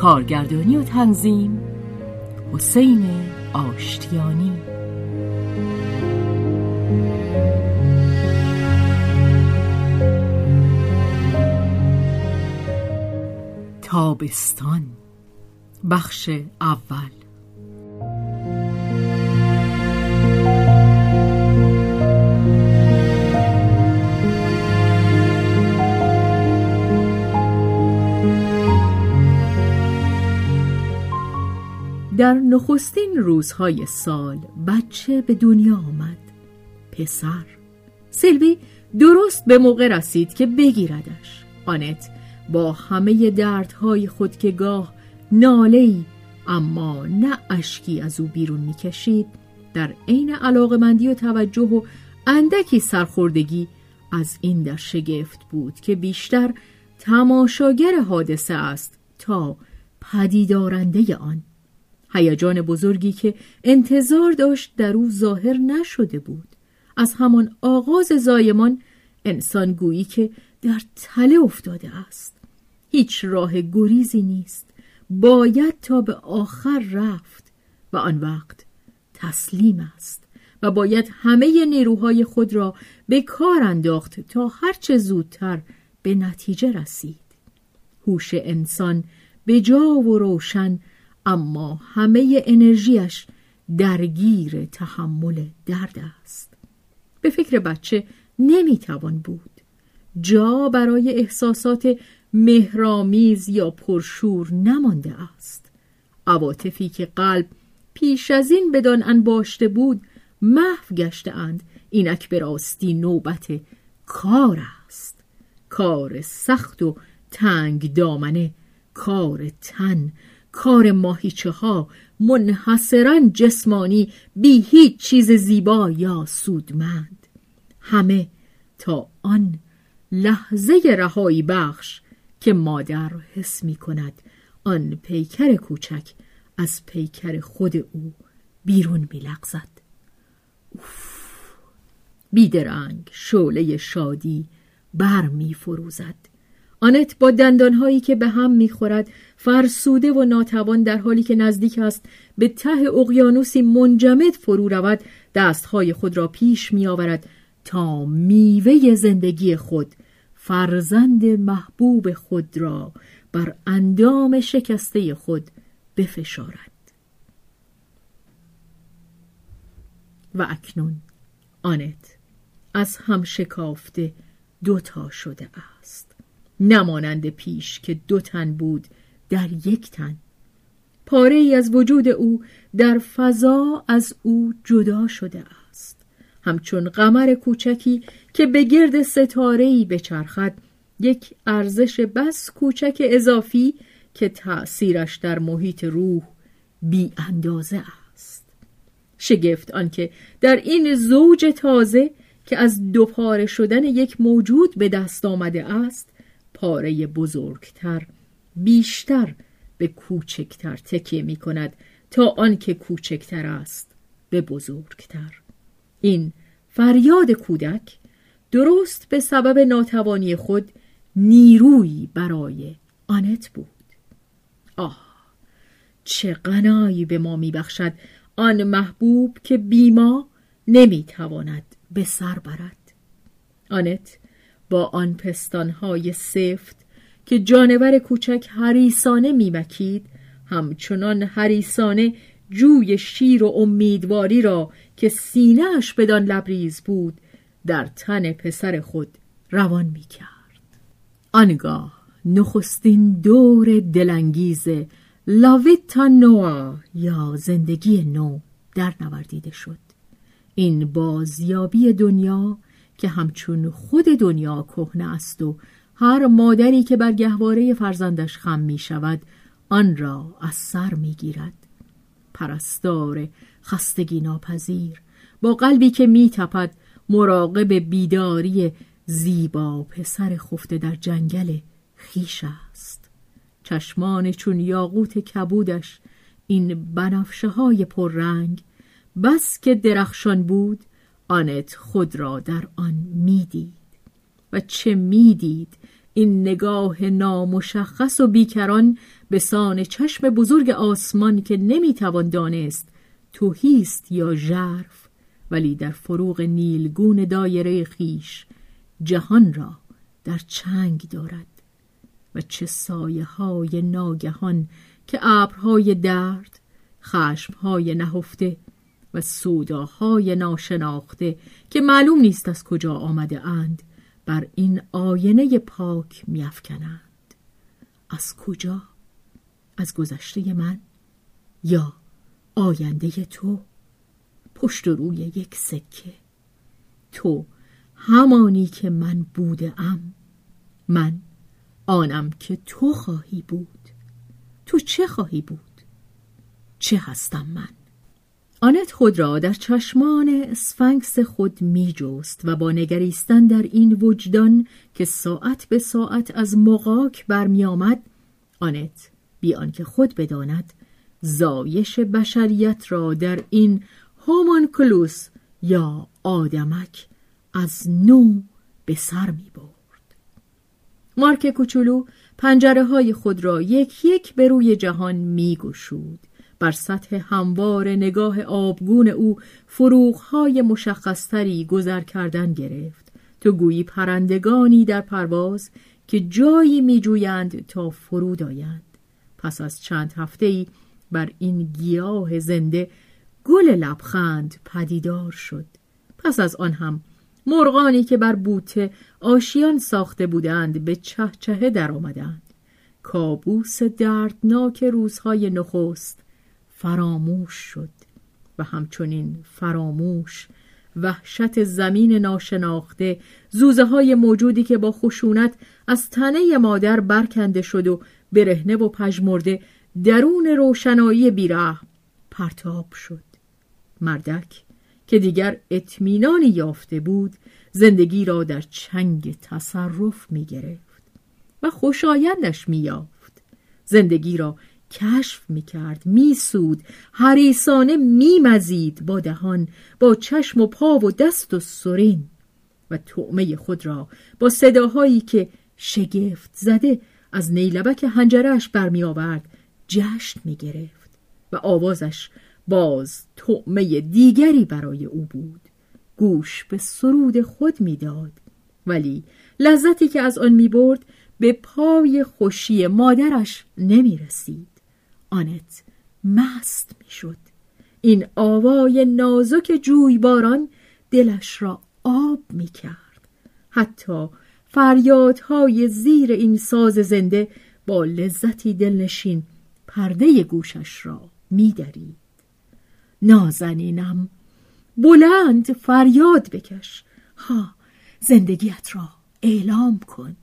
کارگردانی و تنظیم. حسین آشتیانی. تابستان. بخش اول. در نخستین روزهای سال بچه به دنیا آمد. پسر. سیلوی درست به موقع رسید که بگیردش. آنت با همه دردهای خود که گاه نالهی اما نه اشکی از او بیرون می‌کشید. در عین علاقمندی و توجه و اندکی سرخوردگی از این در شگفت بود که بیشتر تماشاگر حادثه است تا پدیدارنده آن. هیجان بزرگی که انتظار داشت در او ظاهر نشده بود. از همان آغاز زایمان انسان گویی که در تله افتاده است. هیچ راه گریزی نیست. باید تا به آخر رفت و آن وقت تسلیم است و باید همه نیروهای خود را به کار انداخت تا هرچه زودتر به نتیجه رسید. هوش انسان به جا و روشن اما همه انرژیش درگیر تحمل درد است. به فکر بچه نمی‌توان بود. جا برای احساسات مهرامیز یا پرشور نمانده است. عواطفی که قلب پیش از این بدان انباشته بود محو گشته اند. اینک به راستی نوبت کار است. کار سخت و تنگ دامنه کار تن. کار ماهیچه ها منحصرا جسمانی بی هیچ چیز زیبا یا سودمند. همه تا آن لحظه رهایی بخش که مادر حس می کند آن پیکر کوچک از پیکر خود او بیرون می لغزد بیدرنگ شعله شادی بر می فروزد آنت با دندانهایی که به هم می‌خورد فرسوده و ناتوان در حالی که نزدیک است به ته اقیانوسی منجمد فرو رود دستهای خود را پیش میآورد تا میوه زندگی خود فرزند محبوب خود را بر اندام شکسته خود بفشارد. و اکنون آنت از هم شکافته دوتا شده است. نمانند پیش که دو تن بود در یک تن. پاره ای از وجود او در فضا از او جدا شده است. همچون قمر کوچکی که به گرد ستاره ای بچرخد یک ارزش بس کوچک اضافی که تأثیرش در محیط روح بی اندازه است. شگفت آنکه در این زوج تازه که از دوپاره شدن یک موجود به دست آمده است پاره بزرگتر بیشتر به کوچکتر تکیه می کند تا آنکه کوچکتر است به بزرگتر. این فریاد کودک درست به سبب ناتوانی خود نیرویی برای آنت بود. آه چه غنایی به ما میبخشد آن محبوب که بیما نمی‌تواند به سر برد. آنت با آن پستانهای سفت که جانور کوچک حریسانه میمکید همچنان حریسانه جوی شیر و امیدواری را که سینهاش بدان لبریز بود در تن پسر خود روان می کرد. آنگاه نخستین دور دلانگیز لاویتا نوا یا زندگی نو در نوردیده شد این بازیابی دنیا که همچون خود دنیا کهنه است و هر مادری که بر گهواره فرزندش خم می شود آن را از سر می گیرد. پرستار خستگی ناپذیر با قلبی که می تپد مراقب بیداری زیبا پسر خفته در جنگل خیش است. چشمان چون یاقوت کبودش این بنفشه های پررنگ بس که درخشان بود آنت خود را در آن می‌دید و چه می‌دید؟ این نگاه نامشخص و بیکران به سان چشم بزرگ آسمان که نمی‌توان دانست توهیست یا ژرف ولی در فروغ نیلگون دایره خیش جهان را در چنگ دارد. و چه سایه های ناگهان که ابرهای درد خشمهای نهفته و سوداهای ناشناخته که معلوم نیست از کجا آمده اند بر این آینه پاک میافکنند. از کجا؟ از گذشته من یا آینده تو؟ پشت روی یک سکه. تو همانی که من بوده ام من آنم که تو خواهی بود. تو چه خواهی بود؟ چه هستم من؟ آنت خود را در چشمان اسفنکس خود می جوست و با نگریستن در این وجدان که ساعت به ساعت از مقاک برمی آمد آنت بی آنکه خود بداند زایش بشریت را در این هومانکلوس یا آدمک از نو به سر می برد. مارک کوچولو پنجره های خود را یک یک به روی جهان می گشود. بر سطح هموار نگاه آبگون او فروغهای مشخصتری گذر کردن گرفت. تو گویی پرندگانی در پرواز که جایی می جویند تا فرود آیند. پس از چند هفته ای بر این گیاه زنده گل لبخند پدیدار شد. پس از آن هم مرغانی که بر بوته آشیان ساخته بودند به چهچهه در آمدند. کابوس دردناک روزهای نخست فراموش شد و همچنین فراموش وحشت زمین ناشناخته زوزه های موجودی که با خشونت از تنه مادر برکنده شد و برهنه و پژمرده درون روشنایی بیره پرتاب شد. مردک که دیگر اطمینانی یافته بود زندگی را در چنگ تصرف می گرفت و خوشایندش می یافت زندگی را کشف می کرد می سود حریسانه می مزید با دهان با چشم و پا و دست و سرین. و تعمه خود را با صداهایی که شگفت زده از نیلبک هنجرش برمی آورد جشن می گرفت و آوازش باز تعمه دیگری برای او بود. گوش به سرود خود می‌داد. ولی لذتی که از آن می برد به پای خوشی مادرش نمی رسید آنت مست می شد این آوای نازک جویباران دلش را آب می کرد حتی فریادهای زیر این ساز زنده با لذتی دلنشین پرده گوشش را می درید. نازنینم بلند فریاد بکش. ها زندگیت را اعلام کن.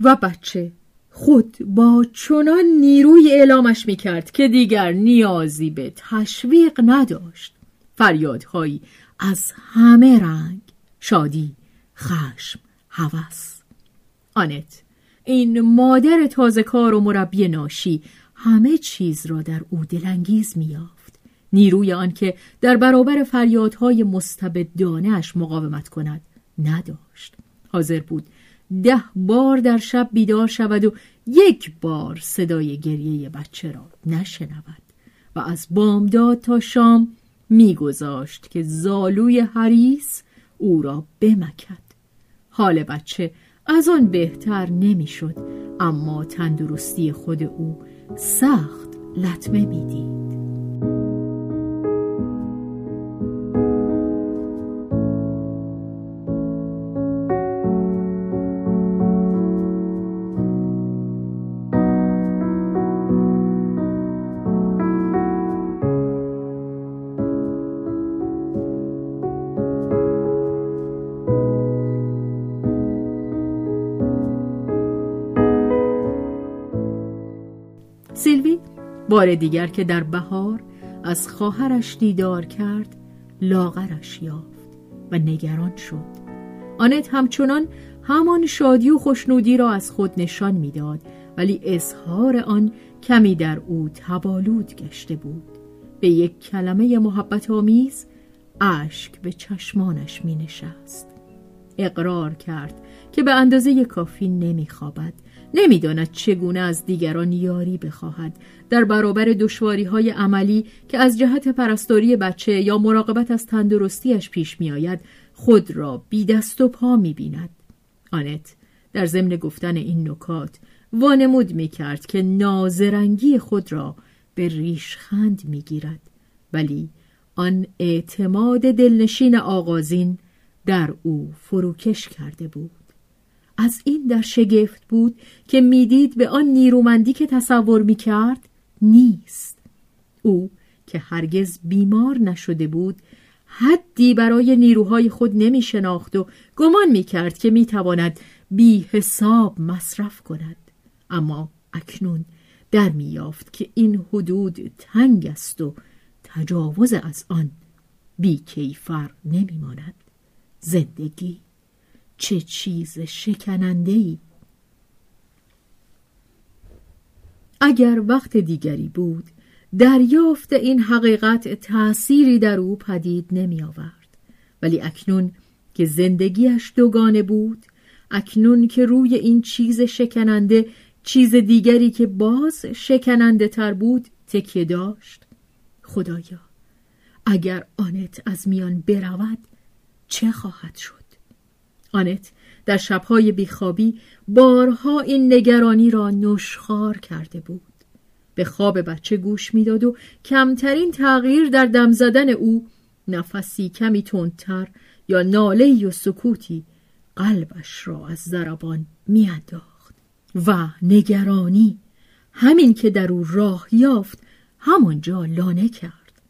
و بچه خود با چنان نیروی اعلامش می‌کرد که دیگر نیازی به تشویق نداشت. فریادهایی از همه رنگ شادی خشم هوس. آنت این مادر تازه کار و مربی ناشی همه چیز را در او دلانگیز میافت نیروی آنکه در برابر فریادهای مستبدانه اش مقاومت کند نداشت. حاضر بود ده بار در شب بیدار شود و یک بار صدای گریه بچه را نشنود و از بامداد تا شام میگذاشت که زالوی حریس او را بمکد. حال بچه از آن بهتر نمی‌شد اما تندرستی خود او سخت لطمه می‌دید. سیلوی بار دیگر که در بهار از خواهرش دیدار کرد لاغرش یافت و نگران شد. آنت همچنان همان شادی و خوشنودی را از خود نشان می‌داد ولی اظهار آن کمی در او تبالود گشته بود. به یک کلمه محبت آمیز اشک به چشمانش می نشست. اقرار کرد که به اندازه کافی نمیخوابد نمی‌داند چگونه از دیگران یاری بخواهد. در برابر دشواری های عملی که از جهت پرستاری بچه یا مراقبت از تندرستیش پیش می آید خود را بی دست و پا می بیند. آنت در ضمن گفتن این نکات وانمود می کرد که نازرنگی خود را به ریشخند می گیرد ولی آن اعتماد دلنشین آغازین در او فروکش کرده بود. از این در شگفت بود که می‌دید به آن نیرومندی که تصور می‌کرد نیست. او که هرگز بیمار نشده بود حدی برای نیروهای خود نمی شناخت و گمان می کرد که می تواند بی حساب مصرف کند. اما اکنون در می یافت که این حدود تنگ است و تجاوز از آن بی کیفر نمی ماند زندگی چه چیز شکننده ای اگر وقت دیگری بود دریافت این حقیقت تأثیری در او پدید نمی آورد ولی اکنون که زندگیش دوگانه بود اکنون که روی این چیز شکننده چیز دیگری که باز شکننده تر بود تکیه داشت. خدایا اگر آنت از میان برود چه خواهد شد؟ آنت در شبهای بیخوابی بارها این نگرانی را نشخار کرده بود. به خواب بچه گوش می‌داد و کمترین تغییر در دم زدن او نفسی کمی تندتر یا ناله و سکوتی قلبش را از ضربان میانداخت. و نگرانی همین که در او راه یافت همانجا لانه کرد.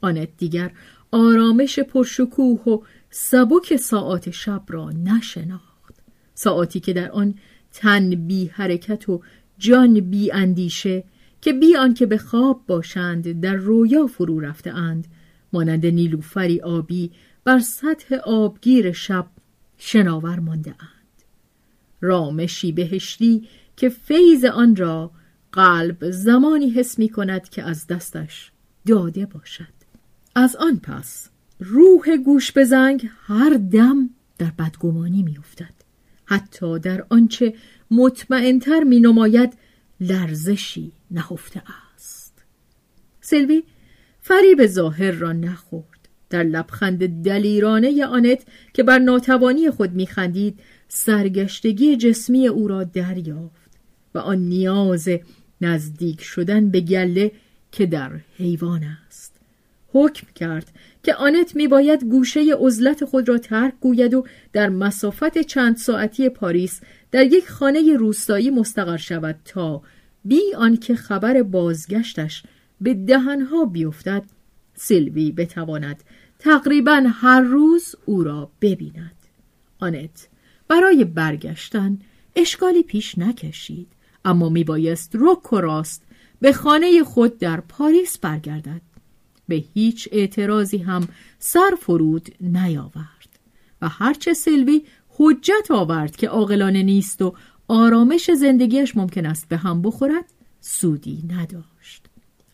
آنت دیگر آرامش پرشکوه و سبک ساعات شب را نشناخت. ساعتی که در آن تن بی حرکت و جان بی اندیشه که بی آنکه به خواب باشند در رویا فرو رفته اند مانند نیلوفری آبی بر سطح آبگیر شب شناور مانده اند. رامشی بهشتی که فیض آن را قلب زمانی حس می کند که از دستش داده باشد. از آن پس روح گوش بزنگ هر دم در بدگمانی میافتد. حتی در آنچه مطمئنتر می نماید لرزشی نهفته است. سلوی فریب ظاهر را نخورد. در لبخند دلیرانه آنت که بر ناتوانی خود میخندید سرگشتگی جسمی او را دریافت و آن نیاز نزدیک شدن به گله که در حیوان است. حکم کرد که آنت میباید گوشه عزلت خود را ترک گوید و در مسافت چند ساعتی پاریس در یک خانه روستایی مستقر شود تا بی آنکه خبر بازگشتش به دهنها بیفتد سیلوی بتواند تقریبا هر روز او را ببیند. آنت برای برگشتن اشکالی پیش نکشید اما میبایست رک و راست به خانه خود در پاریس برگردد. به هیچ اعتراضی هم سر فرود نیاورد و هرچه سلوی حجت آورد که عاقلانه نیست و آرامش زندگیش ممکن است به هم بخورد سودی نداشت.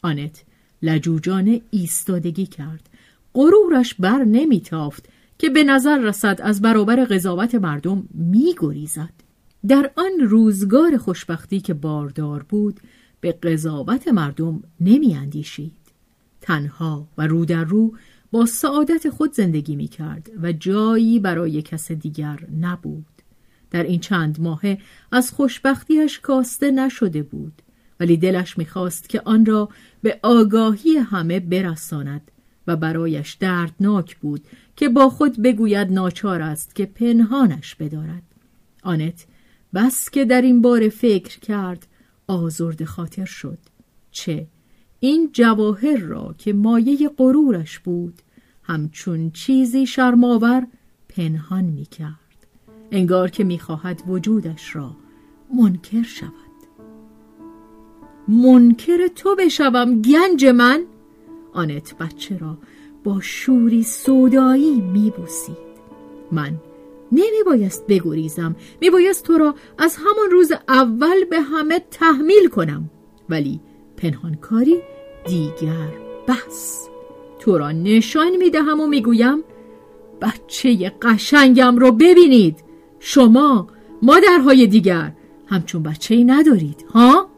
آنت لجوجانه ایستادگی کرد. غرورش بر نمیتافت که به نظر رسد از برابر قضاوت مردم میگریزد. در آن روزگار خوشبختی که باردار بود به قضاوت مردم نمیاندیشید. تنها و رو در رو با سعادت خود زندگی می کرد و جایی برای کس دیگر نبود. در این چند ماه از خوشبختیش کاسته نشده بود ولی دلش می‌خواست که آن را به آگاهی همه برساند و برایش دردناک بود که با خود بگوید ناچار است که پنهانش بدارد آنت بس که در این بار فکر کرد آزرد خاطر شد چه این جواهر را که مایه غرورش بود همچون چیزی شرماور پنهان می کرد انگار که می‌خواهد وجودش را منکر شود. منکر تو بشوم گنج من! آنت بچه را با شوری سودایی میبوسید. من نمی بایست بگریزم می بایست تو را از همان روز اول به همه تحمیل کنم. ولی پنهانکاری دیگر. بس. تو را نشان می دهم و می گویم بچه قشنگم رو ببینید. شما مادرهای دیگر همچون بچه ای ندارید ها؟